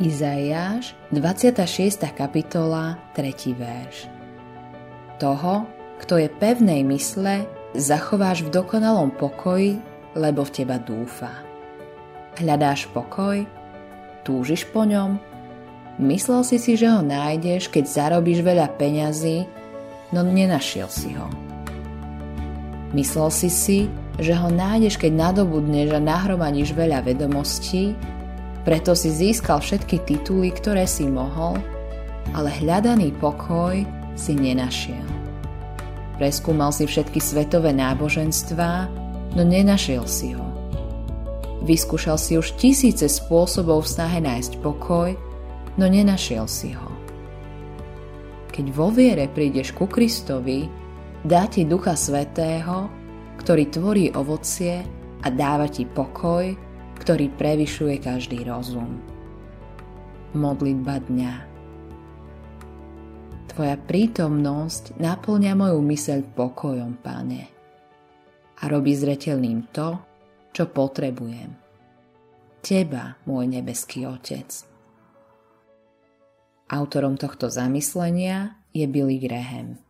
Izaiáš, 26. kapitola, 3. verš. Toho, kto je pevnej mysle, zachováš v dokonalom pokoji, lebo v teba dúfa. Hľadáš pokoj? Túžiš po ňom? Myslel si si, že ho nájdeš, keď zarobíš veľa peňazí, no nenašiel si ho. Myslel si si, že ho nájdeš, keď nadobudneš a nahromadíš veľa vedomostí, preto si získal všetky tituly, ktoré si mohol, ale hľadaný pokoj si nenašiel. Preskúmal si všetky svetové náboženstvá, no nenašiel si ho. Vyskúšal si už tisíce spôsobov v snahe nájsť pokoj, no nenašiel si ho. Keď vo viere prídeš ku Kristovi, dá ti Ducha Svetého, ktorý tvorí ovocie a dáva ti pokoj, ktorý prevyšuje každý rozum. Modlitba dňa Tvoja prítomnosť naplňa moju myseľ pokojom, Pane, a robí zretelným to, čo potrebujem. Teba, môj nebeský Otec. Autorom tohto zamyslenia je Billy Graham.